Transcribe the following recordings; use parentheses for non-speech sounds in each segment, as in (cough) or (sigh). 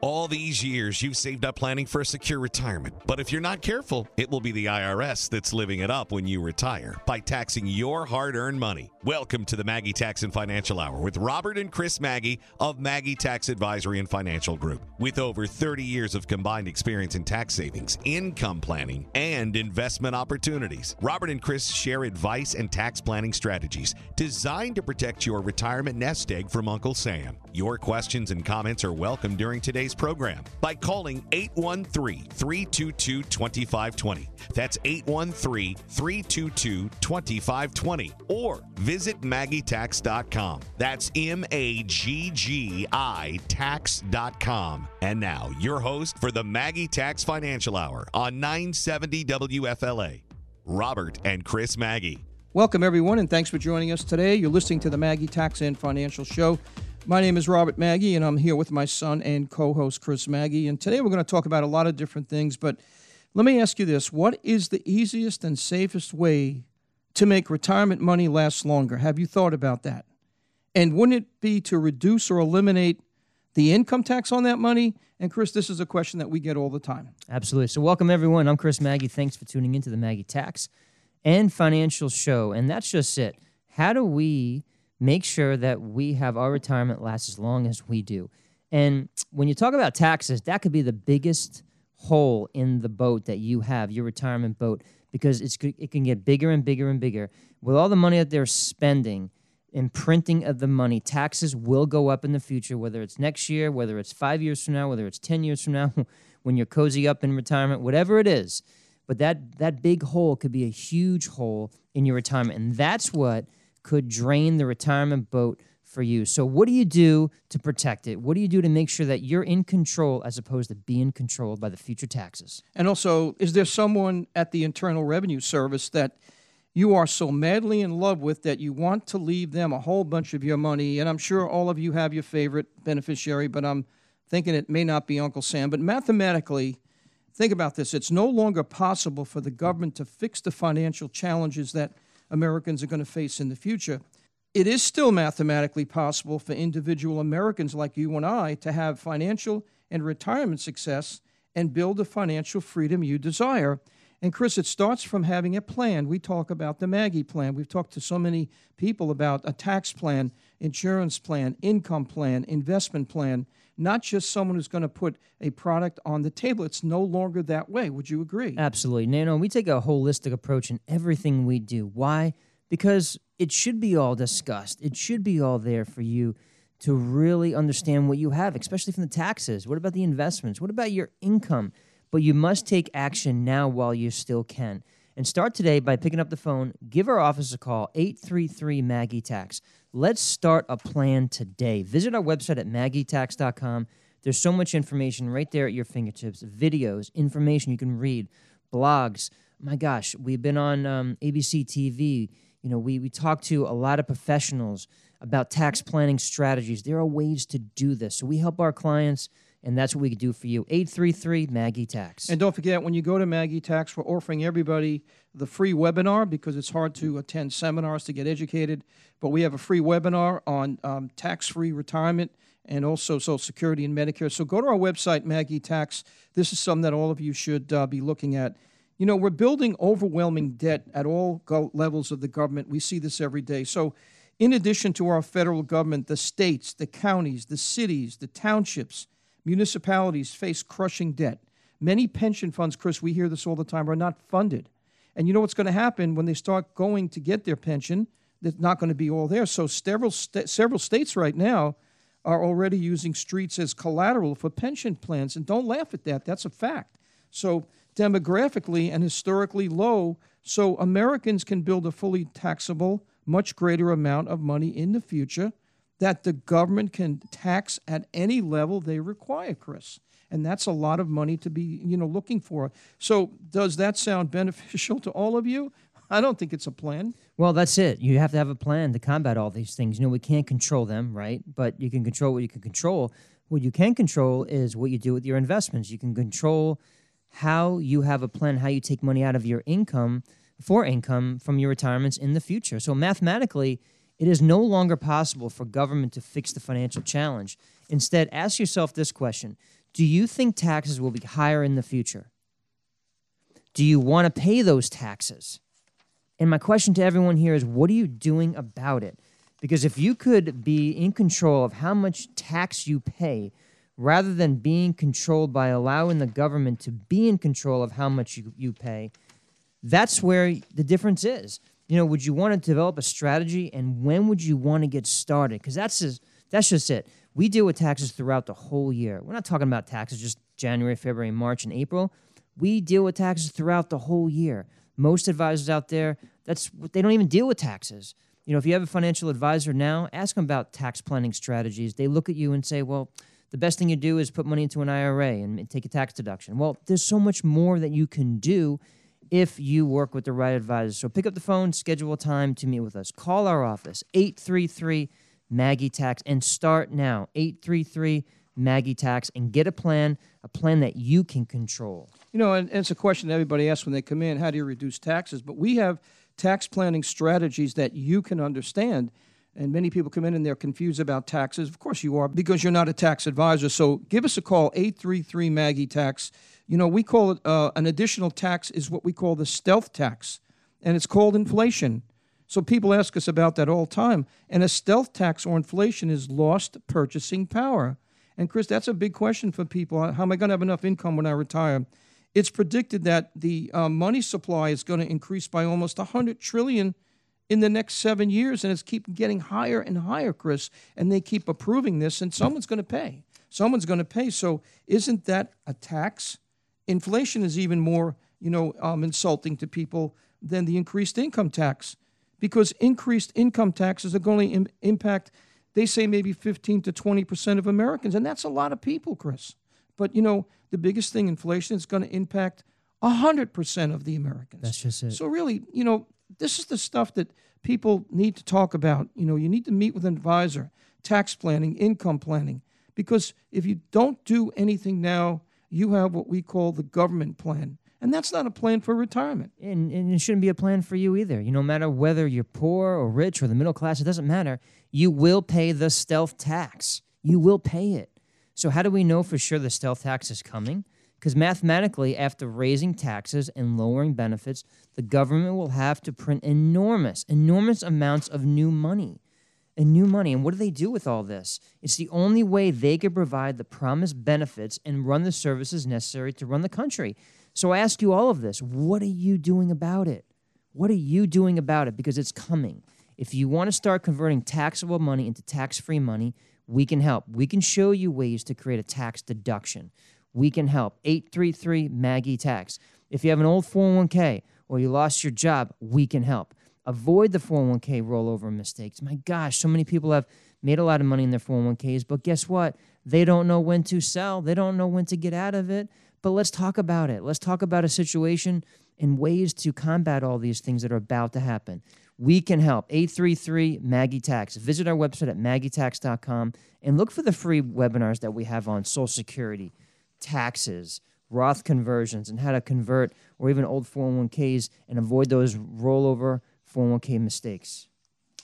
All these years, you've saved up planning for a secure retirement. But if you're not careful, it will be the IRS that's living it up when you retire by taxing your hard earned money. Welcome to the Maggi Tax and Financial Hour with Robert and Chris Maggi of Maggi Tax Advisory and Financial Group. With over 30 years of combined experience in tax savings, income planning, and investment opportunities, Robert and Chris share advice and tax planning strategies designed to protect your retirement nest egg from Uncle Sam. Your questions and comments are welcome during today's program by calling 813 322 2520. That's 813 322 2520. Or visit MaggiTax.com. That's M A G G I Tax.com. And now, your host for the Maggi Tax Financial Hour on 970 WFLA, Robert and Chris Maggi. Welcome, everyone, and thanks for joining us today. You're listening to the Maggi Tax and Financial Show. My name is Robert Maggi, and I'm here with my son and co host, Chris Maggi. And today we're going to talk about a lot of different things, but let me ask you this What is the easiest and safest way to make retirement money last longer? Have you thought about that? And wouldn't it be to reduce or eliminate the income tax on that money? And Chris, this is a question that we get all the time. Absolutely. So, welcome everyone. I'm Chris Maggi. Thanks for tuning into the Maggi Tax and Financial Show. And that's just it. How do we make sure that we have our retirement last as long as we do? And when you talk about taxes, that could be the biggest hole in the boat that you have, your retirement boat, because it's it can get bigger and bigger and bigger. With all the money that they're spending and printing of the money, taxes will go up in the future, whether it's next year, whether it's five years from now, whether it's 10 years from now, (laughs) when you're cozy up in retirement, whatever it is. But that, that big hole could be a huge hole in your retirement. And that's what could drain the retirement boat for you. So, what do you do to protect it? What do you do to make sure that you're in control as opposed to being controlled by the future taxes? And also, is there someone at the Internal Revenue Service that you are so madly in love with that you want to leave them a whole bunch of your money? And I'm sure all of you have your favorite beneficiary, but I'm thinking it may not be Uncle Sam. But mathematically, think about this it's no longer possible for the government to fix the financial challenges that Americans are going to face in the future. It is still mathematically possible for individual Americans like you and I to have financial and retirement success and build the financial freedom you desire. And Chris, it starts from having a plan. We talk about the Maggi plan. We've talked to so many people about a tax plan, insurance plan, income plan, investment plan, not just someone who's going to put a product on the table. It's no longer that way. Would you agree? Absolutely. Nano, we take a holistic approach in everything we do. Why? Because it should be all discussed. It should be all there for you to really understand what you have, especially from the taxes. What about the investments? What about your income? But you must take action now while you still can. And start today by picking up the phone. Give our office a call, 833 Maggi Tax. Let's start a plan today. Visit our website at maggitax.com. There's so much information right there at your fingertips videos, information you can read, blogs. My gosh, we've been on um, ABC TV. You know, we, we talk to a lot of professionals about tax planning strategies. There are ways to do this. So we help our clients and that's what we can do for you. 833 Maggi Tax. And don't forget, when you go to Maggi Tax, we're offering everybody the free webinar because it's hard to attend seminars to get educated. But we have a free webinar on um, tax free retirement and also Social Security and Medicare. So go to our website, Maggi Tax. This is something that all of you should uh, be looking at. You know, we're building overwhelming debt at all go- levels of the government. We see this every day. So, in addition to our federal government, the states, the counties, the cities, the townships, municipalities face crushing debt. Many pension funds, Chris, we hear this all the time, are not funded. And you know what's going to happen when they start going to get their pension? That's not going to be all there. So several st- several states right now are already using streets as collateral for pension plans. And don't laugh at that. That's a fact. So demographically and historically low, so Americans can build a fully taxable, much greater amount of money in the future that the government can tax at any level they require, Chris. And that's a lot of money to be, you know, looking for. So does that sound (laughs) beneficial to all of you? I don't think it's a plan. Well, that's it. You have to have a plan to combat all these things. You know, we can't control them, right? But you can control what you can control. What you can control is what you do with your investments. You can control how you have a plan, how you take money out of your income for income from your retirements in the future. So mathematically, it is no longer possible for government to fix the financial challenge. Instead, ask yourself this question Do you think taxes will be higher in the future? Do you want to pay those taxes? And my question to everyone here is what are you doing about it? Because if you could be in control of how much tax you pay, rather than being controlled by allowing the government to be in control of how much you, you pay, that's where the difference is. You know, would you want to develop a strategy and when would you want to get started? Because that's just, that's just it. We deal with taxes throughout the whole year. We're not talking about taxes just January, February, March, and April. We deal with taxes throughout the whole year. Most advisors out there, that's they don't even deal with taxes. You know, if you have a financial advisor now, ask them about tax planning strategies. They look at you and say, "Well, the best thing you do is put money into an IRA and take a tax deduction." Well, there's so much more that you can do if you work with the right advisor. So pick up the phone, schedule a time to meet with us. Call our office 833 Maggi Tax and start now 833 Maggi Tax and get a plan, a plan that you can control. You know, and, and it's a question that everybody asks when they come in how do you reduce taxes? But we have tax planning strategies that you can understand. And many people come in and they're confused about taxes. Of course, you are because you're not a tax advisor. So give us a call, 833 Maggi Tax. You know, we call it uh, an additional tax, is what we call the stealth tax, and it's called inflation. So people ask us about that all the time. And a stealth tax or inflation is lost purchasing power. And Chris, that's a big question for people. How am I going to have enough income when I retire? It's predicted that the uh, money supply is going to increase by almost 100 trillion in the next seven years, and it's keep getting higher and higher, Chris. And they keep approving this, and someone's going to pay. Someone's going to pay. So isn't that a tax? Inflation is even more, you know, um, insulting to people than the increased income tax, because increased income taxes are going to Im- impact they say maybe 15 to 20 percent of Americans, and that's a lot of people, Chris. But you know, the biggest thing, inflation, is going to impact 100 percent of the Americans. That's just it. So really, you know, this is the stuff that people need to talk about. You know, you need to meet with an advisor, tax planning, income planning, because if you don't do anything now, you have what we call the government plan. And that's not a plan for retirement. And, and it shouldn't be a plan for you either. You know, no matter whether you're poor or rich or the middle class, it doesn't matter. You will pay the stealth tax. You will pay it. So, how do we know for sure the stealth tax is coming? Because mathematically, after raising taxes and lowering benefits, the government will have to print enormous, enormous amounts of new money. And new money. And what do they do with all this? It's the only way they could provide the promised benefits and run the services necessary to run the country. So I ask you all of this what are you doing about it? What are you doing about it? Because it's coming. If you want to start converting taxable money into tax free money, we can help. We can show you ways to create a tax deduction. We can help. 833 Maggi Tax. If you have an old 401k or you lost your job, we can help. Avoid the 401k rollover mistakes. My gosh, so many people have made a lot of money in their 401ks, but guess what? They don't know when to sell, they don't know when to get out of it. But let's talk about it. Let's talk about a situation and ways to combat all these things that are about to happen. We can help. 833 Maggi Tax. Visit our website at maggitax.com and look for the free webinars that we have on Social Security, taxes, Roth conversions, and how to convert or even old 401ks and avoid those rollover 401k mistakes.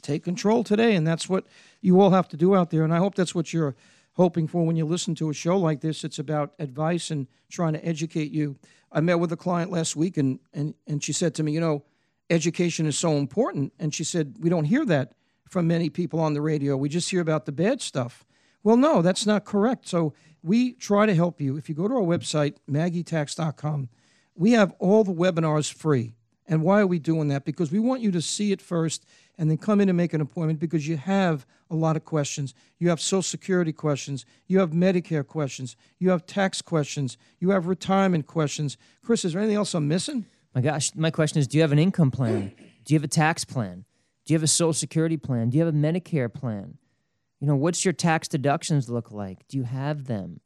Take control today, and that's what you all have to do out there. And I hope that's what you're hoping for when you listen to a show like this. It's about advice and trying to educate you. I met with a client last week, and, and, and she said to me, You know, education is so important. And she said, We don't hear that from many people on the radio. We just hear about the bad stuff. Well, no, that's not correct. So we try to help you. If you go to our website, maggitax.com, we have all the webinars free. And why are we doing that? Because we want you to see it first and then come in and make an appointment because you have a lot of questions. You have Social Security questions, you have Medicare questions, you have tax questions, you have retirement questions. Chris, is there anything else I'm missing? My gosh, my question is do you have an income plan? Do you have a tax plan? Do you have a social security plan? Do you have a Medicare plan? You know, what's your tax deductions look like? Do you have them?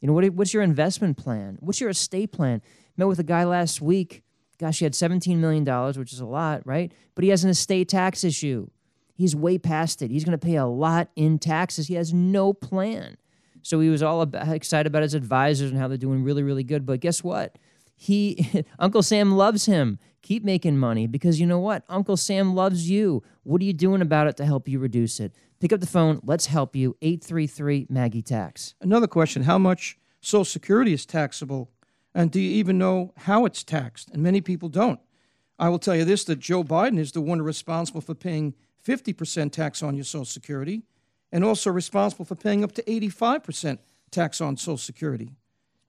You know, what, what's your investment plan? What's your estate plan? Met with a guy last week. Gosh, he had $17 million, which is a lot, right? But he has an estate tax issue. He's way past it. He's going to pay a lot in taxes. He has no plan. So he was all about, excited about his advisors and how they're doing really, really good. But guess what? He (laughs) Uncle Sam loves him. Keep making money because you know what? Uncle Sam loves you. What are you doing about it to help you reduce it? Pick up the phone. Let's help you. 833 Maggi Tax. Another question How much Social Security is taxable? And do you even know how it's taxed? And many people don't. I will tell you this that Joe Biden is the one responsible for paying 50% tax on your Social Security and also responsible for paying up to 85% tax on Social Security.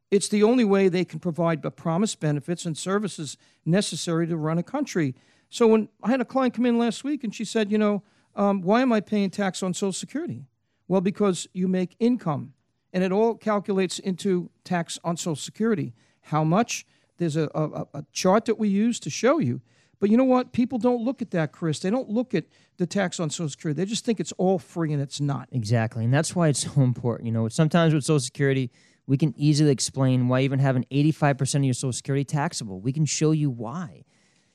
It's the only way they can provide the promised benefits and services necessary to run a country. So when I had a client come in last week and she said, you know, um, why am I paying tax on Social Security? Well, because you make income, and it all calculates into tax on Social Security. How much? There's a, a, a chart that we use to show you. But you know what? People don't look at that, Chris. They don't look at the tax on Social Security. They just think it's all free, and it's not. Exactly. And that's why it's so important. You know, sometimes with Social Security, we can easily explain why even having 85% of your Social Security taxable. We can show you why.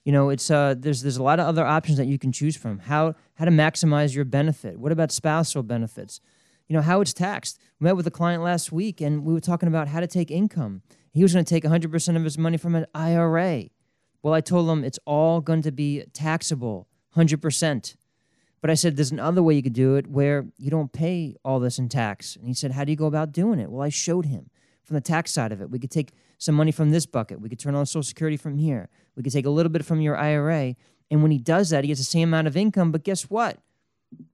You know, it's uh, there's there's a lot of other options that you can choose from. How how to maximize your benefit. What about spousal benefits? You know, how it's taxed. We met with a client last week and we were talking about how to take income. He was going to take 100% of his money from an IRA. Well, I told him it's all going to be taxable, 100%. But I said, there's another way you could do it where you don't pay all this in tax. And he said, how do you go about doing it? Well, I showed him from the tax side of it. We could take some money from this bucket. We could turn on Social Security from here. We could take a little bit from your IRA. And when he does that, he gets the same amount of income. But guess what?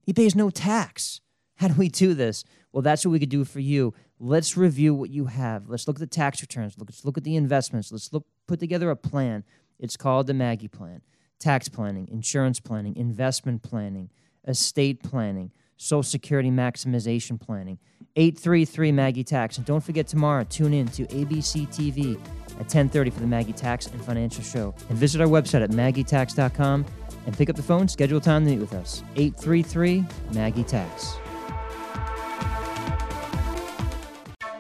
He pays no tax. How do we do this? Well, that's what we could do for you. Let's review what you have. Let's look at the tax returns. Let's look at the investments. Let's look, put together a plan. It's called the Maggi Plan tax planning, insurance planning, investment planning, estate planning, Social Security maximization planning. 833 Maggi Tax. And don't forget tomorrow, tune in to ABC TV at 1030 for the Maggi Tax and Financial Show. And visit our website at maggitax.com and pick up the phone, schedule time to meet with us. 833 Maggi Tax.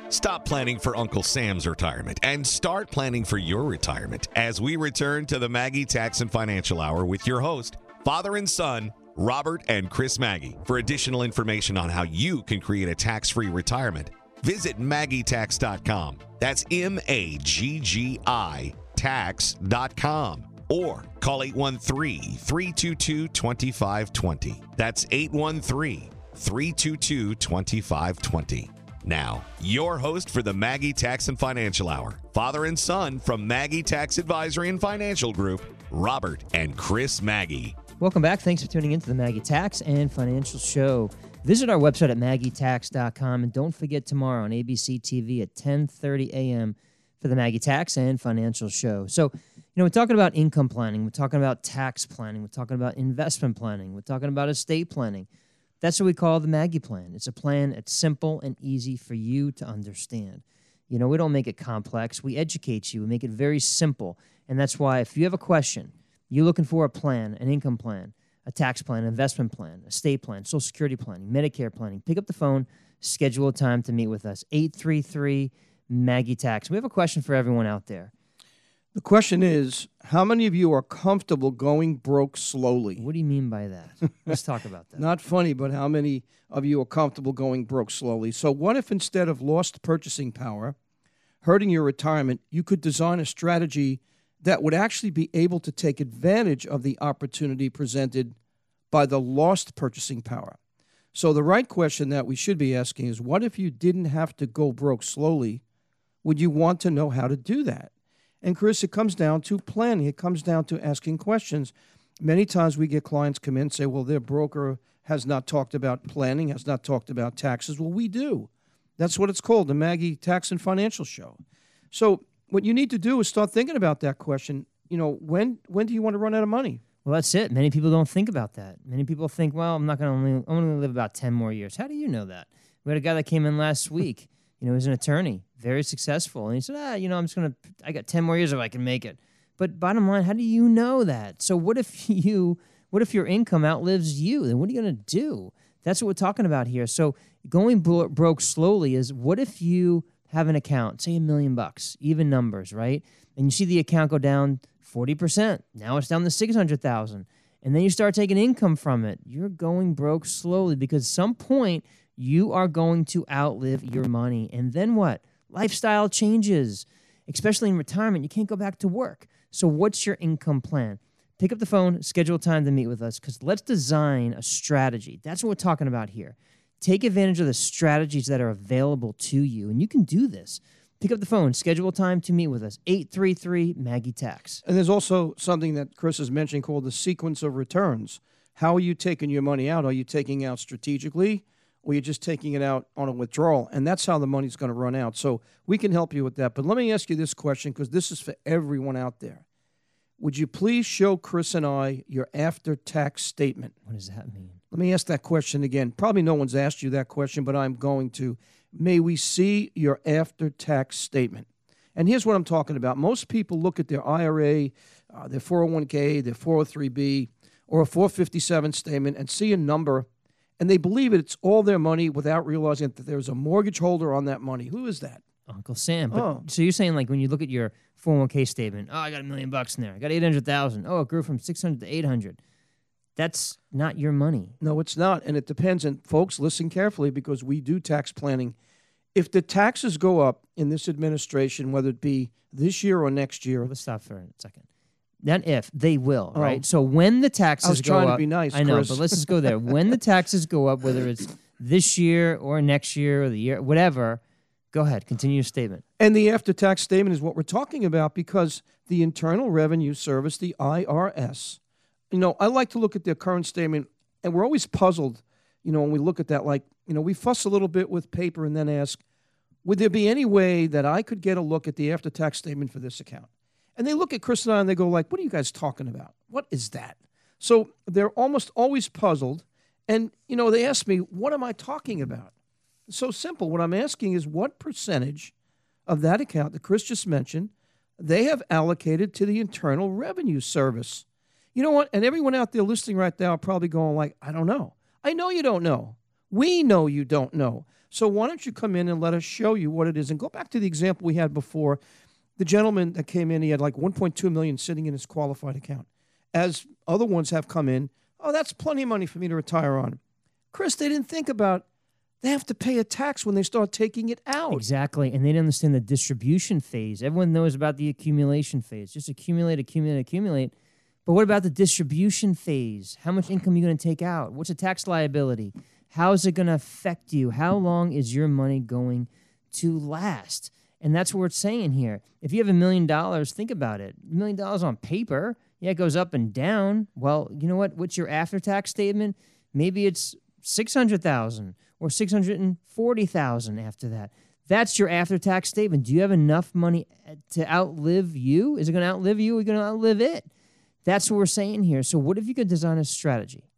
Stop planning for Uncle Sam's retirement and start planning for your retirement as we return to the Maggi Tax and Financial Hour with your host, father and son, Robert and Chris Maggi. For additional information on how you can create a tax free retirement, visit MaggiTax.com. That's M A G G I tax.com or call 813 322 2520. That's 813 322 2520. Now, your host for the Maggi Tax and Financial Hour, father and son from Maggi Tax Advisory and Financial Group, Robert and Chris Maggi. Welcome back. Thanks for tuning in to the Maggi Tax and Financial Show. Visit our website at maggitax.com and don't forget tomorrow on ABC TV at 10:30 a.m. for the Maggi Tax and Financial Show. So, you know, we're talking about income planning, we're talking about tax planning, we're talking about investment planning, we're talking about estate planning. That's what we call the Maggi plan. It's a plan that's simple and easy for you to understand. You know, we don't make it complex. We educate you. We make it very simple. And that's why if you have a question, you're looking for a plan, an income plan, a tax plan, an investment plan, a state plan, social security planning, Medicare planning, pick up the phone, schedule a time to meet with us. 833 Maggi Tax. We have a question for everyone out there. The question is how many of you are comfortable going broke slowly? What do you mean by that? Let's talk about that. (laughs) Not funny, but how many of you are comfortable going broke slowly? So, what if instead of lost purchasing power, hurting your retirement, you could design a strategy that would actually be able to take advantage of the opportunity presented by the lost purchasing power? So, the right question that we should be asking is what if you didn't have to go broke slowly? Would you want to know how to do that? And Chris, it comes down to planning. It comes down to asking questions. Many times we get clients come in and say, well, their broker has not talked about planning, has not talked about taxes. Well, we do. That's what it's called, the Maggi Tax and Financial Show. So what you need to do is start thinking about that question. You know, when when do you want to run out of money? Well, that's it. Many people don't think about that. Many people think, well, I'm not going to only, I'm going to live about 10 more years. How do you know that? We had a guy that came in last (laughs) week. You know, he's an attorney, very successful. And he said, ah, you know, I'm just going to, I got 10 more years if I can make it. But bottom line, how do you know that? So what if (laughs) you, what if your income outlives you? Then what are you going to do? That's what we're talking about here. So going bro- broke slowly is what if you have an account, say a million bucks, even numbers, right? And you see the account go down 40%. Now it's down to 600,000. And then you start taking income from it. You're going broke slowly because some point you are going to outlive your money. And then what? Lifestyle changes, especially in retirement. You can't go back to work. So, what's your income plan? Pick up the phone, schedule time to meet with us because let's design a strategy. That's what we're talking about here. Take advantage of the strategies that are available to you. And you can do this. Pick up the phone, schedule time to meet with us. 833 Maggi Tax. And there's also something that Chris has mentioned called the sequence of returns. How are you taking your money out? Are you taking out strategically or are you just taking it out on a withdrawal? And that's how the money's going to run out. So we can help you with that. But let me ask you this question because this is for everyone out there. Would you please show Chris and I your after tax statement? What does that mean? Let me ask that question again. Probably no one's asked you that question, but I'm going to. May we see your after tax statement? And here's what I'm talking about. Most people look at their IRA, uh, their 401k, their 403b, or a 457 statement and see a number, and they believe it's all their money without realizing that there's a mortgage holder on that money. Who is that? Uncle Sam. But, Oh. So you're saying like when you look at your 401k statement, oh, I got a million bucks in there. I got 800,000. Oh, it grew from 600 to 800. That's not your money. No, it's not. And it depends. And folks, listen carefully because we do tax planning. If the taxes go up in this administration, whether it be this year or next year, Let's stop for a second. Not if they will, Oh. right? So when the taxes I was trying to be nice, I know, Chris. but let's just go there. when the (laughs) taxes go up, whether it's this year or next year or the year, whatever, go ahead, continue your statement. And the after tax statement is what we're talking about because the Internal Revenue Service, the IRS, you know, I like to look at their current statement and we're always puzzled, you know, when we look at that. Like, you know, we fuss a little bit with paper and then ask, would there be any way that I could get a look at the after tax statement for this account? And they look at Chris and I and they go, like, what are you guys talking about? What is that? So they're almost always puzzled. And, you know, they ask me, what am I talking about? It's so simple. What I'm asking is what percentage of that account that Chris just mentioned they have allocated to the Internal Revenue Service. You know what? And everyone out there listening right now probably going like, I don't know. I know you don't know. We know you don't know. So why don't you come in and let us show you what it is? And go back to the example we had before. The gentleman that came in, he had like 1.2 million sitting in his qualified account. As other ones have come in, oh, that's plenty of money for me to retire on. Chris, they didn't think about they have to pay a tax when they start taking it out. Exactly. And they didn't understand the distribution phase. Everyone knows about the accumulation phase. Just accumulate, accumulate, accumulate. But what about the distribution phase? How much income are you going to take out? What's a tax liability? How is it going to affect you? How long is your money going to last? And that's what we're saying here. If you have a million dollars, think about it. A million dollars on paper, yeah, it goes up and down. Well, you know what? What's your after tax statement? Maybe it's 600,000 or 640,000 after that. That's your after tax statement. Do you have enough money to outlive you? Is it going to outlive you are you going to outlive it? That's what we're saying here. So, what if you could design a strategy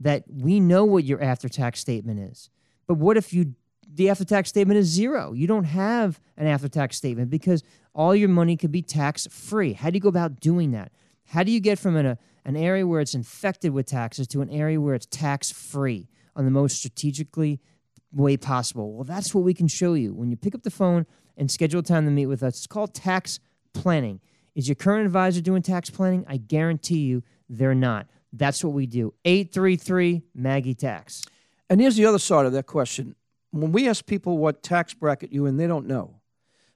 that we know what your after tax statement is? But what if you the after tax statement is zero? You don't have an after tax statement because all your money could be tax free. How do you go about doing that? How do you get from an, a, an area where it's infected with taxes to an area where it's tax free on the most strategically way possible? Well, that's what we can show you when you pick up the phone and schedule time to meet with us. It's called tax planning. Is your current advisor doing tax planning? I guarantee you they're not. That's what we do. 833 Maggi Tax. And here's the other side of that question. When we ask people what tax bracket you in, they don't know.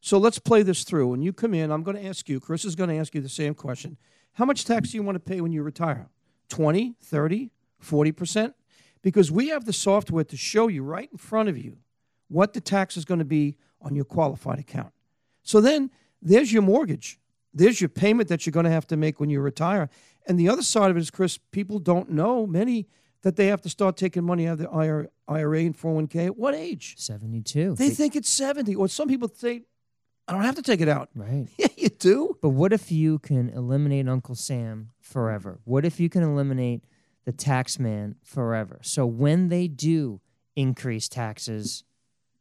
So let's play this through. When you come in, I'm going to ask you, Chris is going to ask you the same question. How much tax do you want to pay when you retire? 20, 30, 40%? Because we have the software to show you right in front of you what the tax is going to be on your qualified account. So then there's your mortgage. There's your payment that you're going to have to make when you retire. And the other side of it is, Chris, people don't know, many, that they have to start taking money out of their IRA and 401k at what age? 72. They think it's 70, or some people say I don't have to take it out. Right. (laughs) Yeah, you do. But what if you can eliminate Uncle Sam forever? What if you can eliminate the tax man forever? So when they do increase taxes,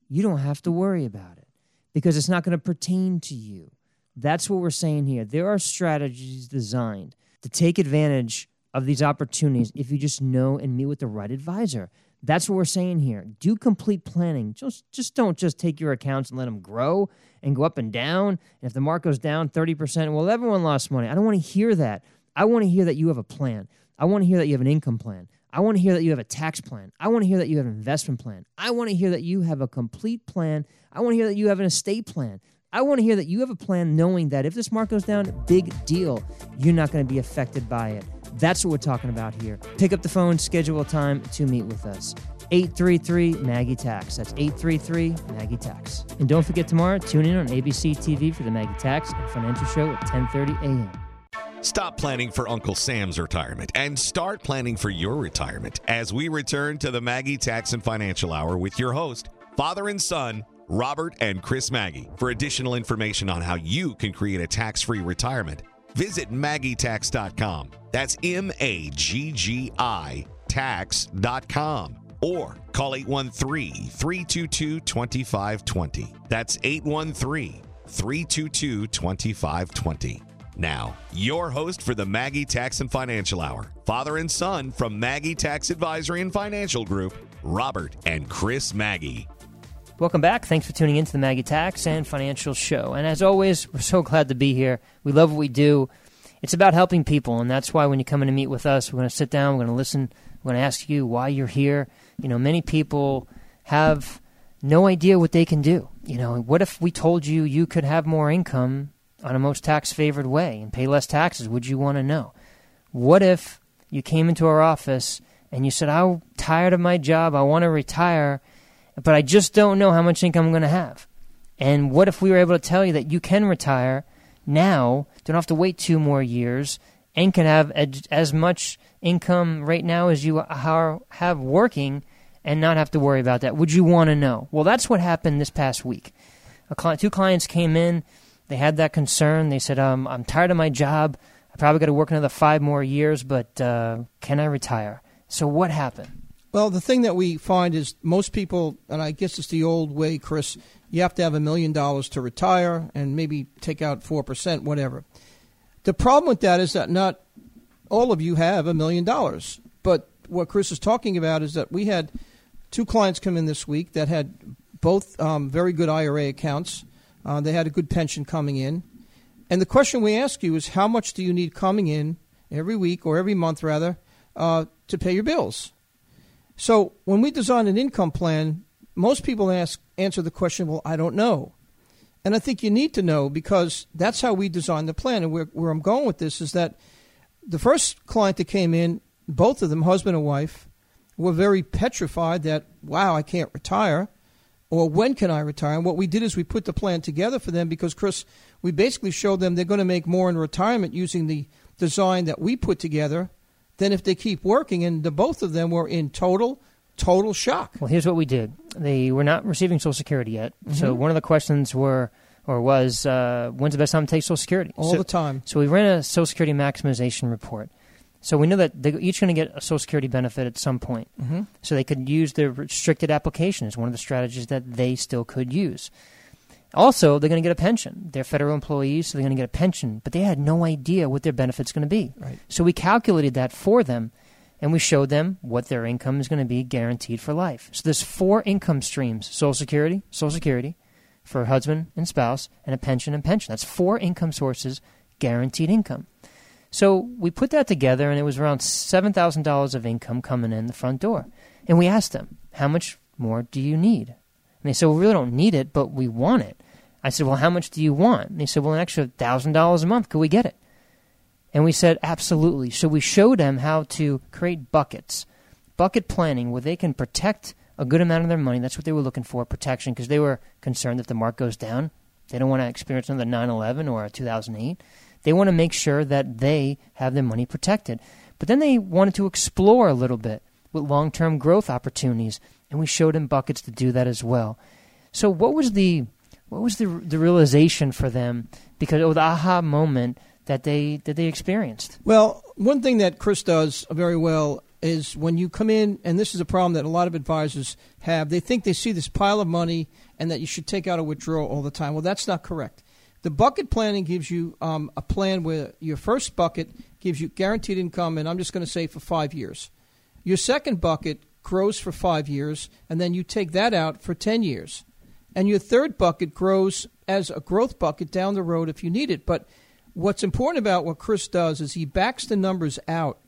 you don't have to worry about it because it's not going to pertain to you. That's what we're saying here. There are strategies designed to take advantage of these opportunities if you just know and meet with the right advisor. That's what we're saying here. Do complete planning. Just just don't just take your accounts and let them grow and go up and down. And if the market goes down 30%, well everyone lost money. I don't want to hear that. I want to hear that you have a plan. I want to hear that you have an income plan. I want to hear that you have a tax plan. I want to hear that you have an investment plan. I want to hear that you have a complete plan. I want to hear that you have an estate plan. I want to hear that you have a plan knowing that if this market goes down, big deal. You're not going to be affected by it. That's what we're talking about here. Pick up the phone, schedule a time to meet with us. 833 Maggi Tax. That's 833 Maggi Tax. And don't forget tomorrow, tune in on ABC TV for the Maggi Tax and Financial Show at 10:30 a.m. Stop planning for Uncle Sam's retirement and start planning for your retirement as we return to the Maggi Tax and Financial Hour with your host, father and son, Robert and Chris Maggi. For additional information on how you can create a tax free retirement, visit MaggiTax.com. That's M A G G I tax.com or call 813 322 2520. That's 813 322 2520. Now, your host for the Maggi Tax and Financial Hour, father and son from Maggi Tax Advisory and Financial Group, Robert and Chris Maggi. Welcome back. Thanks for tuning in to the Maggi Tax and Financial Show. And as always, we're so glad to be here. We love what we do. It's about helping people, and that's why when you come in to meet with us, we're going to sit down, we're going to listen, we're going to ask you why you're here. You know, many people have no idea what they can do. You know, what if we told you you could have more income on a most tax favored way and pay less taxes? Would you want to know? What if you came into our office and you said, I'm tired of my job, I want to retire, but I just don't know how much income I'm going to have? And what if we were able to tell you that you can retire now, don't have to wait two more years, and can have ed- as much income right now as you are, have working and not have to worry about that? Would you want to know? Well, that's what happened this past week. A cli two clients came in, they had that concern. They said, um, I'm tired of my job. I probably got to work another five more years, but uh, can I retire? So, what happened? Well, the thing that we find is most people, and I guess it's the old way, Chris, you have to have a million dollars to retire and maybe take out 4%, whatever. The problem with that is that not all of you have a million dollars. But what Chris is talking about is that we had two clients come in this week that had both um, very good IRA accounts. Uh, they had a good pension coming in. And the question we ask you is how much do you need coming in every week or every month, rather, uh, to pay your bills? So when we design an income plan, most people ask answer the question, "Well, I don't know," and I think you need to know because that's how we design the plan. And where, where I'm going with this is that the first client that came in, both of them, husband and wife, were very petrified that, "Wow, I can't retire." Or when can I retire? And what we did is we put the plan together for them because, Chris, we basically showed them they're going to make more in retirement using the design that we put together than if they keep working. And the both of them were in total, total shock. Well, here's what we did. They were not receiving Social Security yet. Mm-hmm. So one of the questions were or was uh, when's the best time to take Social Security? All so, the time. So we ran a Social Security maximization report. So we know that they're each going to get a Social Security benefit at some point. Mm-hmm. So they could use their restricted application as one of the strategies that they still could use. Also, they're going to get a pension. They're federal employees, so they're going to get a pension, but they had no idea what their benefit's going to be. Right. So we calculated that for them, and we showed them what their income is going to be guaranteed for life. So there's four income streams: Social Security, Social Security, for husband and spouse, and a pension and pension. That's four income sources, guaranteed income. So we put that together, and it was around seven thousand dollars of income coming in the front door. And we asked them, "How much more do you need?" And they said, "Well, we really don't need it, but we want it." I said, "Well, how much do you want?" And they said, "Well, an extra thousand dollars a month. Could we get it?" And we said, "Absolutely." So we showed them how to create buckets, bucket planning, where they can protect a good amount of their money. That's what they were looking for, protection, because they were concerned that the market goes down, they don't want to experience another 9/11 or a 2008. They want to make sure that they have their money protected. But then they wanted to explore a little bit with long term growth opportunities, and we showed them buckets to do that as well. So, what was the what was the the realization for them because of the aha moment that they that they experienced? Well, one thing that Chris does very well is when you come in, and this is a problem that a lot of advisors have, they think they see this pile of money and that you should take out a withdrawal all the time. Well, that's not correct. The bucket planning gives you um, a plan where your first bucket gives you guaranteed income, and I'm just going to say for five years. Your second bucket grows for five years, and then you take that out for 10 years. And your third bucket grows as a growth bucket down the road if you need it. But what's important about what Chris does is he backs the numbers out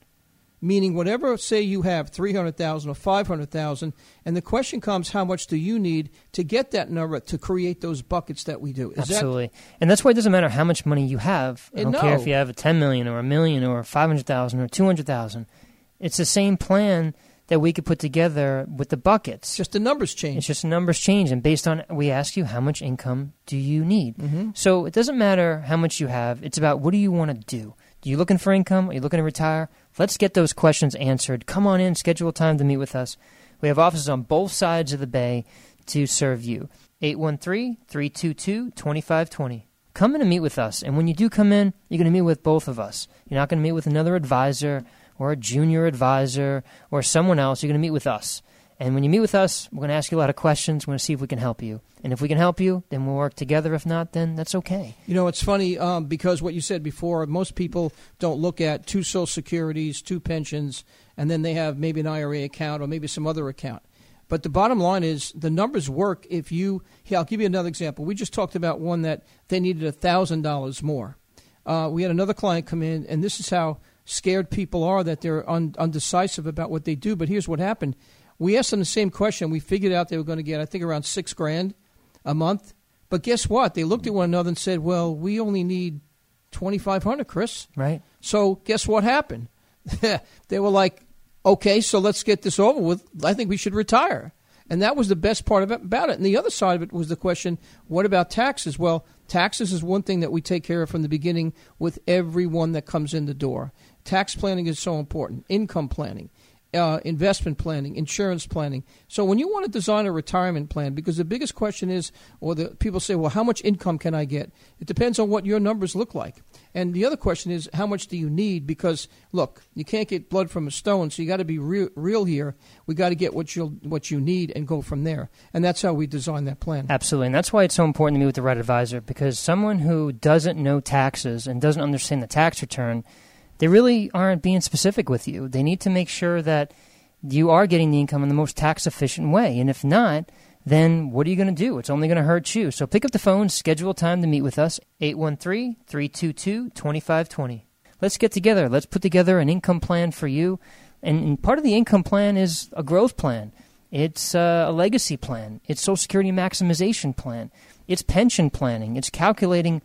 meaning whatever say you have 300,000 or 500,000 and the question comes how much do you need to get that number to create those buckets that we do Is absolutely and that's why it doesn't matter how much money you have i don't no. care if you have a 10 million or a million or 500,000 or 200,000 it's the same plan that we could put together with the buckets just the numbers change it's just the numbers change and based on we ask you how much income do you need mm-hmm. so it doesn't matter how much you have it's about what do you want to do are you looking for income? Are you looking to retire? Let's get those questions answered. Come on in, schedule time to meet with us. We have offices on both sides of the bay to serve you. 813 322 2520. Come in and meet with us. And when you do come in, you're going to meet with both of us. You're not going to meet with another advisor or a junior advisor or someone else. You're going to meet with us. And when you meet with us, we're going to ask you a lot of questions. We're going to see if we can help you. And if we can help you, then we'll work together. If not, then that's okay. You know, it's funny um, because what you said before, most people don't look at two Social Securities, two pensions, and then they have maybe an IRA account or maybe some other account. But the bottom line is the numbers work if you. Here, I'll give you another example. We just talked about one that they needed $1,000 more. Uh, we had another client come in, and this is how scared people are that they're un- undecisive about what they do. But here's what happened we asked them the same question. We figured out they were going to get, I think, around six grand a month. But guess what? They looked at one another and said, "Well, we only need twenty five hundred, Chris." Right. So guess what happened? (laughs) they were like, "Okay, so let's get this over with. I think we should retire." And that was the best part of it, about it. And the other side of it was the question, what about taxes? Well, taxes is one thing that we take care of from the beginning with everyone that comes in the door. Tax planning is so important. Income planning uh, investment planning, insurance planning. So when you want to design a retirement plan, because the biggest question is, or the people say, well, how much income can I get? It depends on what your numbers look like. And the other question is, how much do you need? Because look, you can't get blood from a stone, so you got to be real, real here. We got to get what you what you need and go from there. And that's how we design that plan. Absolutely, and that's why it's so important to meet with the right advisor. Because someone who doesn't know taxes and doesn't understand the tax return they really aren't being specific with you. They need to make sure that you are getting the income in the most tax efficient way. And if not, then what are you going to do? It's only going to hurt you. So pick up the phone, schedule time to meet with us, 813 322 2520. Let's get together. Let's put together an income plan for you. And, and part of the income plan is a growth plan, it's uh, a legacy plan, it's Social Security maximization plan, it's pension planning, it's calculating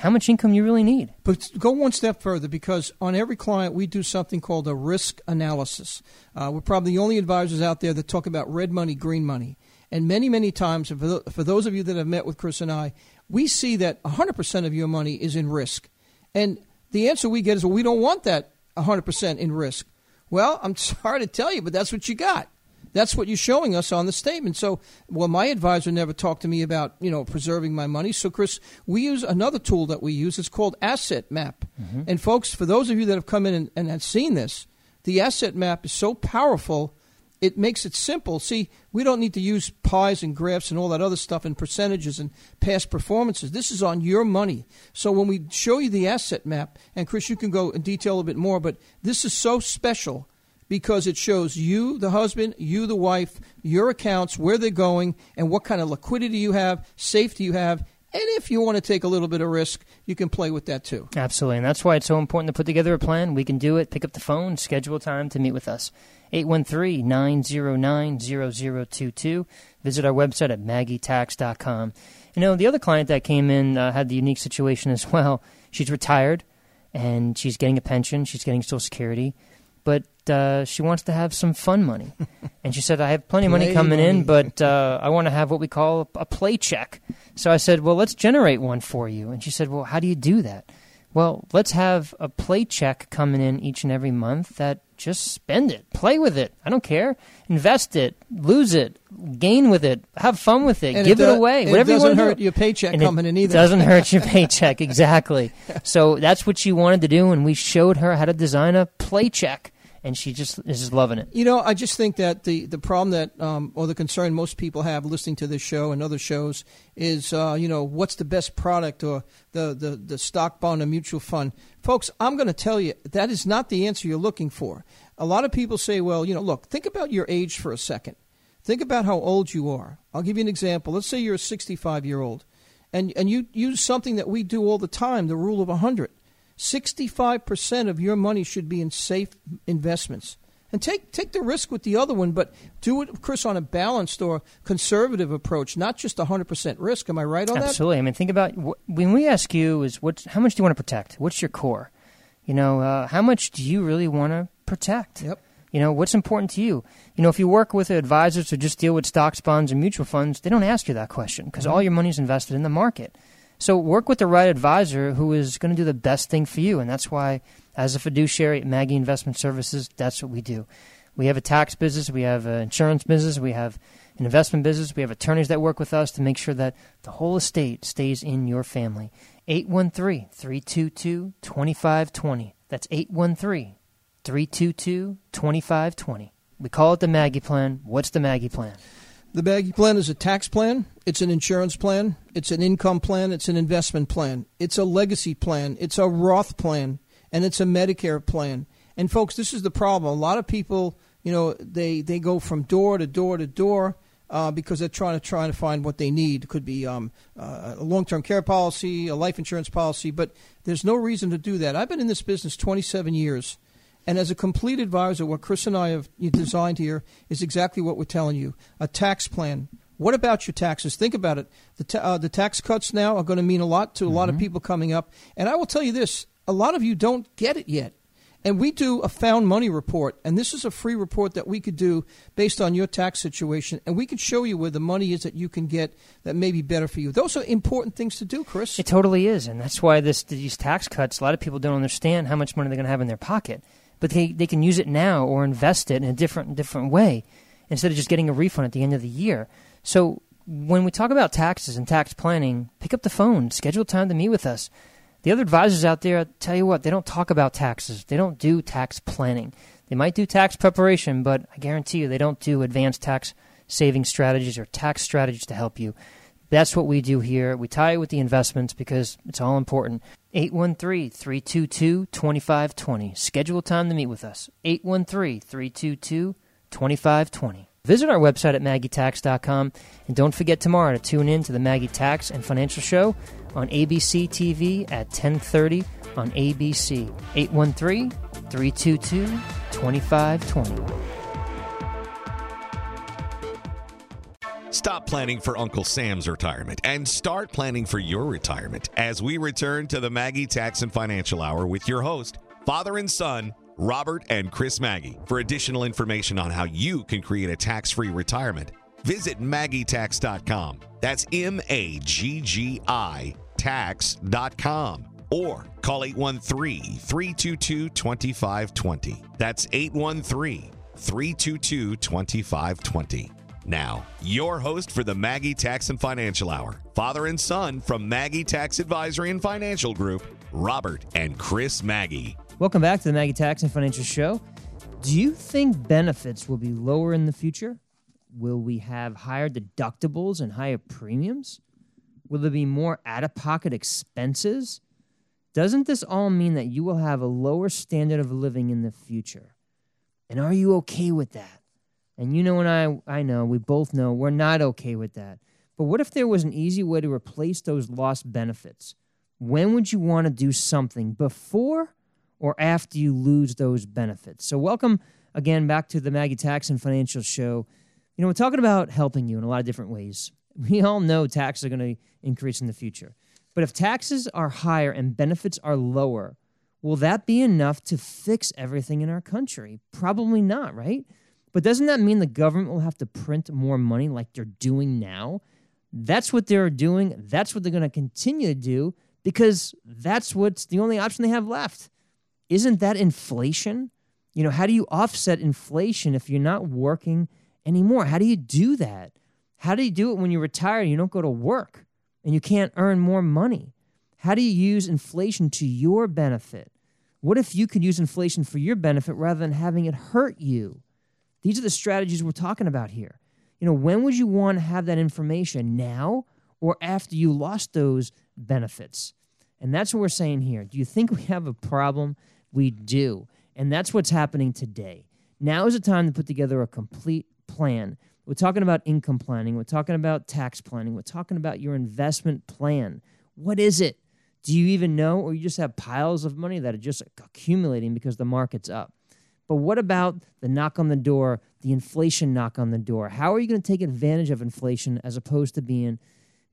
how much income you really need. But go one step further because on every client we do something called a risk analysis. Uh, we're probably the only advisors out there that talk about red money, green money. And many, many times, for, for those of you that have met with Chris and I, we see that 100% of your money is in risk. And the answer we get is, well, we don't want that 100% in risk. Well, I'm (laughs) sorry to tell you, but that's what you got. That's what you're showing us on the statement. So, well, my advisor never talked to me about you know preserving my money. So, Chris, we use another tool that we use. It's called Asset Map. Mm-hmm. And folks, for those of you that have come in and, and have seen this, the Asset Map is so powerful. It makes it simple. See, we don't need to use pies and graphs and all that other stuff and percentages and past performances. This is on your money. So when we show you the asset map, and Chris, you can go in detail a bit more, but this is so special because it shows you, the husband, you, the wife, your accounts, where they're going, and what kind of liquidity you have, safety you have. And if you want to take a little bit of risk, you can play with that too. Absolutely. And that's why it's so important to put together a plan. We can do it. Pick up the phone, schedule time to meet with us. 813 909 0022. Visit our website at maggitax.com. You know, the other client that came in uh, had the unique situation as well. She's retired and she's getting a pension, she's getting Social Security but uh, she wants to have some fun money. (laughs) and she said, I have plenty of money coming money. in, but uh, I want to have what we call a play check. So I said, Well, let's generate one for you. And she said, Well, how do you do that? Well, let's have a play check coming in each and every month that just spend it, play with it. I don't care. Invest it, lose it, gain with it, have fun with it, And give it, do- away. It Whatever doesn't want hurt do. your paycheck And coming it in either. Doesn't hurt your (laughs) paycheck, exactly. (laughs) so that's what she wanted to do, and we showed her how to design a play check, and she just is just loving it. You know, I just think that the, the problem that, um, or the concern most people have listening to this show and other shows is, uh, you know, what's the best product or the, the, the stock bond or mutual fund. Folks, I'm going to tell you that is not the answer you're looking for. A lot of people say, well, you know, look, think about your age for a second. Think about how old you are. I'll give you an example. Let's say you're a 65 year old and, and you use something that we do all the time, the rule of 100. 65% of your money should be in safe investments. And take, take the risk with the other one, but do it, Chris, on a balanced or conservative approach, not just 100% risk. Am I right on that? Absolutely. I mean, think about when we ask you is what, how much do you want to protect? What's your core? You know, uh, how much do you really want to protect? Yep. You know, what's important to you? You know, if you work with advisors who just deal with stocks, bonds, and mutual funds, they don't ask you that question because all your money's invested in the market. So work with the right advisor who is going to do the best thing for you. And that's why, as a fiduciary at Maggi Investment Services, that's what we do. We have a tax business, we have an insurance business, we have an investment business, we have attorneys that work with us to make sure that the whole estate stays in your family. 813 322 2520. That's 813 322 2520. We call it the Maggi Plan. What's the Maggi Plan? The Maggi plan is a tax plan, it's an insurance plan, it's an income plan, it's an investment plan, it's a legacy plan, it's a Roth plan, and it's a Medicare plan. And folks, this is the problem. A lot of people, you know, they, they go from door to door to door uh, because they're trying to trying to find what they need. It could be um, uh, a long term care policy, a life insurance policy, but there's no reason to do that. I've been in this business 27 years. And as a complete advisor, what Chris and I have designed here is exactly what we're telling you a tax plan. What about your taxes? Think about it. The, ta- uh, the tax cuts now are going to mean a lot to a lot of people coming up. And I will tell you this a lot of you don't get it yet. And we do a found money report, and this is a free report that we could do based on your tax situation, and we can show you where the money is that you can get that may be better for you. Those are important things to do, Chris. It totally is, and that's why this these tax cuts. A lot of people don't understand how much money they're going to have in their pocket, but they they can use it now or invest it in a different different way instead of just getting a refund at the end of the year. So when we talk about taxes and tax planning, pick up the phone, schedule time to meet with us. The other advisors out there, I tell you what, they don't talk about taxes. They don't do tax planning. They might do tax preparation, but I guarantee you they don't do advanced tax saving strategies or tax strategies to help you. That's what we do here. We tie it with the investments because it's all important. 813 322 2520. Schedule time to meet with us. 813 322 2520. Visit our website at MaggiTax.com and don't forget tomorrow to tune in to the Maggi Tax and Financial Show on ABC TV at 1030 on ABC. 813 322 2520. Stop planning for Uncle Sam's retirement and start planning for your retirement as we return to the Maggi Tax and Financial Hour with your host, father and son, Robert and Chris Maggi. For additional information on how you can create a tax free retirement, visit MaggiTax.com. That's M A G G I tax.com or call 813 322 2520. That's 813 322 2520. Now, your host for the Maggi Tax and Financial Hour, father and son from Maggi Tax Advisory and Financial Group, Robert and Chris Maggi. Welcome back to the Maggi Tax and Financial Show. Do you think benefits will be lower in the future? Will we have higher deductibles and higher premiums? Will there be more out of pocket expenses? Doesn't this all mean that you will have a lower standard of living in the future? And are you okay with that? And you know, and I, I know, we both know we're not okay with that. But what if there was an easy way to replace those lost benefits? When would you want to do something before or after you lose those benefits? So, welcome again back to the Maggi Tax and Financial Show. You know, we're talking about helping you in a lot of different ways. (laughs) We all know taxes are going to increase in the future. But if taxes are higher and benefits are lower, will that be enough to fix everything in our country? Probably not, right? But doesn't that mean the government will have to print more money like they're doing now? That's what they're doing. That's what they're going to continue to do because that's what's the only option they have left. Isn't that inflation? You know, how do you offset inflation if you're not working anymore? How do you do that? How do you do it when you retire and you don't go to work and you can't earn more money? How do you use inflation to your benefit? What if you could use inflation for your benefit rather than having it hurt you? These are the strategies we're talking about here. You know, when would you want to have that information? Now or after you lost those benefits? And that's what we're saying here. Do you think we have a problem? We do. And that's what's happening today. Now is the time to put together a complete plan. We're talking about income planning, we're talking about tax planning, we're talking about your investment plan. What is it? Do you even know, or you just have piles of money that are just accumulating because the market's up? But what about the knock on the door, the inflation knock on the door? How are you going to take advantage of inflation as opposed to being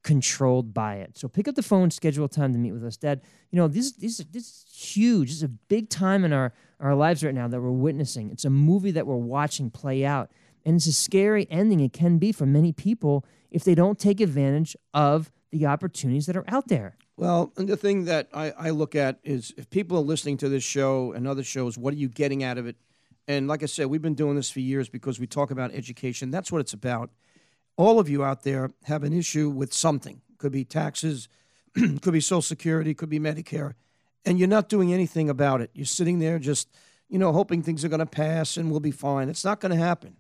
controlled by it? So pick up the phone, schedule time to meet with us. Dad, you know, this, this, this is huge. This is a big time in our, our lives right now that we're witnessing. It's a movie that we're watching play out. And it's a scary ending it can be for many people if they don't take advantage of the opportunities that are out there. Well, and the thing that I, I look at is if people are listening to this show and other shows, what are you getting out of it? And like I said, we've been doing this for years because we talk about education. That's what it's about. All of you out there have an issue with something. Could be taxes, (clears throat) could be Social Security, could be Medicare, and you're not doing anything about it. You're sitting there just, you know, hoping things are going to pass and we'll be fine. It's not going to happen.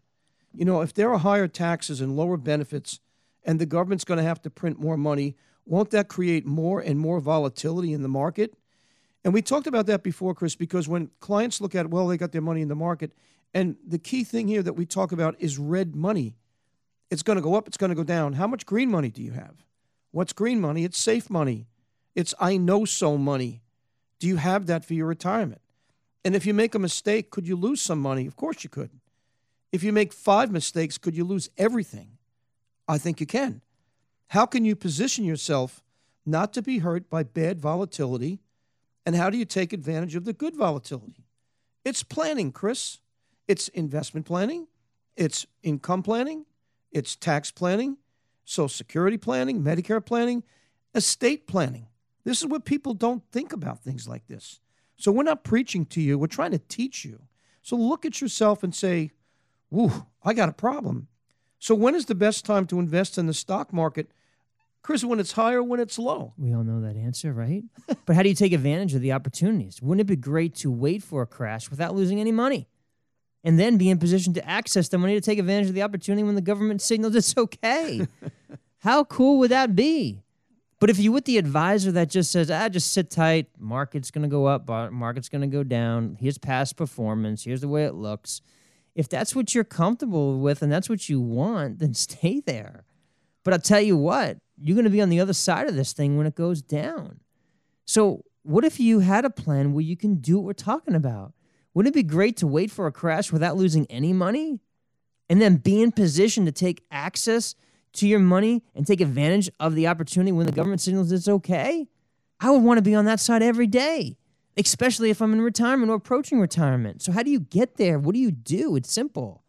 You know, if there are higher taxes and lower benefits, and the government's going to have to print more money, won't that create more and more volatility in the market? And we talked about that before, Chris, because when clients look at, well, they got their money in the market, and the key thing here that we talk about is red money. It's going to go up, it's going to go down. How much green money do you have? What's green money? It's safe money. It's I know so money. Do you have that for your retirement? And if you make a mistake, could you lose some money? Of course you could. If you make five mistakes, could you lose everything? I think you can. How can you position yourself not to be hurt by bad volatility? And how do you take advantage of the good volatility? It's planning, Chris. It's investment planning, it's income planning, it's tax planning, Social Security planning, Medicare planning, estate planning. This is what people don't think about things like this. So we're not preaching to you, we're trying to teach you. So look at yourself and say, Woo, I got a problem. So when is the best time to invest in the stock market? Chris, when it's high or when it's low? We all know that answer, right? (laughs) but how do you take advantage of the opportunities? Wouldn't it be great to wait for a crash without losing any money? And then be in position to access the money to take advantage of the opportunity when the government signals it's okay. (laughs) how cool would that be? But if you with the advisor that just says, ah, just sit tight, market's gonna go up, market's gonna go down, here's past performance, here's the way it looks if that's what you're comfortable with and that's what you want, then (laughs) stay there. But I'll tell you what, you're going to be on the other side of this thing when it goes down. So, what if you had a plan where you can do what we're talking about? Wouldn't it be great to wait for a crash without losing any money and then be in position to take access to your money and take advantage of the opportunity when the government signals it's okay? I would want to be on that side every day especially if I'm in retirement or approaching retirement. So, how do you get there? What do you do? It's simple.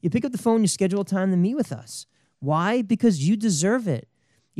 You pick up the phone, you schedule a time to meet with us. Why? Because you deserve it.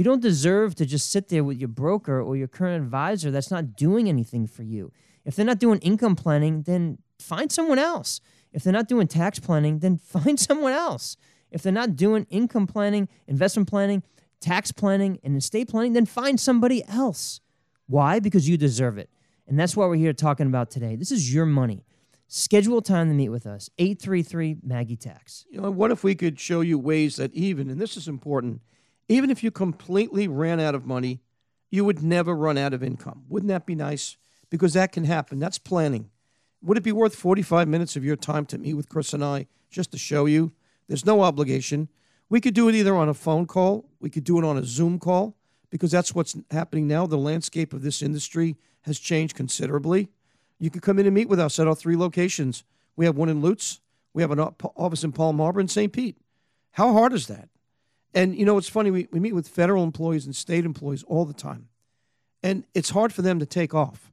You don't deserve to just sit there with your broker or your current advisor that's not doing anything for you. If they're not doing income planning, then find someone else. If they're not doing tax planning, then (laughs) find someone else. If they're not doing income planning, investment planning, tax planning, and estate planning, then find somebody else. Why? Because you deserve it. And that's what we're here talking about today. This is your money. Schedule time to meet with us. 833 Maggi Tax. You know, what if we could show you ways that even, and this is important, even if you completely ran out of money, you would never run out of income. Wouldn't that be nice? Because that can happen. That's planning. Would it be worth 45 minutes of your time to meet with Chris and I just to show you? There's no obligation. We could do it either on a phone call, we could do it on a Zoom call, because that's what's happening now. The landscape of this industry has changed considerably. You can come in and meet with us at our three locations. We have one in Lutz, we have an office in Palm Harbor and St. Pete. How hard is that? And you know, it's funny, we, we meet with federal employees and state employees all the time. And it's hard for them to take off.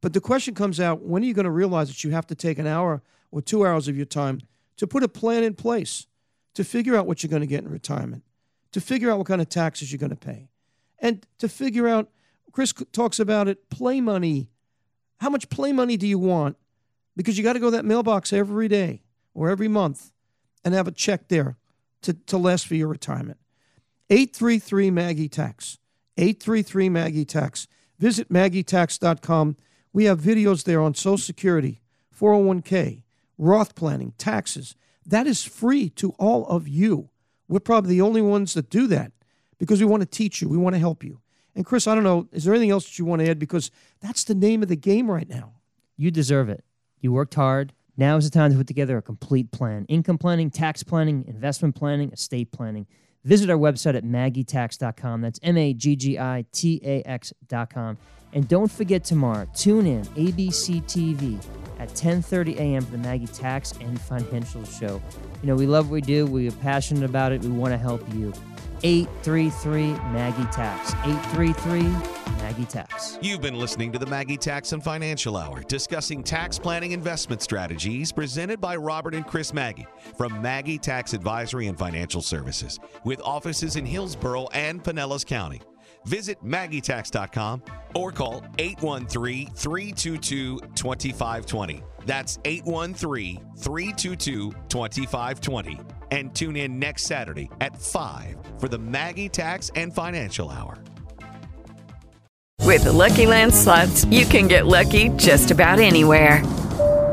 But the question comes out when are you going to realize that you have to take an hour or two hours of your time to put a plan in place to figure out what you're going to get in retirement, to figure out what kind of taxes you're going to pay, and to figure out Chris talks about it play money. How much play money do you want? Because you got to go to that mailbox every day or every month and have a check there to, to last for your retirement. 833 Maggi Tax. 833 Maggi Tax. Visit MaggiTax.com. We have videos there on Social Security, 401k, Roth planning, taxes. That is free to all of you. We're probably the only ones that do that because we want to teach you, we want to help you. And Chris, I don't know, is there anything else that you want to add? Because that's the name of the game right now. You deserve it. You worked hard. Now is the time to put together a complete plan income planning, tax planning, investment planning, estate planning. Visit our website at maggitax.com. That's M A G G I T A X.com. And don't forget tomorrow, tune in ABC TV at 10:30 a.m. for the Maggi Tax and Financial Show. You know, we love what we do. We are passionate about it. We want to help you. 833 Maggi Tax. 833 Maggi Tax. You've been listening to the Maggi Tax and Financial Hour, discussing tax planning investment strategies presented by Robert and Chris Maggi from Maggi Tax Advisory and Financial Services, with offices in Hillsborough and Pinellas County. Visit MaggiTax.com or call 813 322 2520. That's 813 322 2520. And tune in next Saturday at 5 for the Maggi Tax and Financial Hour. With the Lucky Land slots, you can get lucky just about anywhere.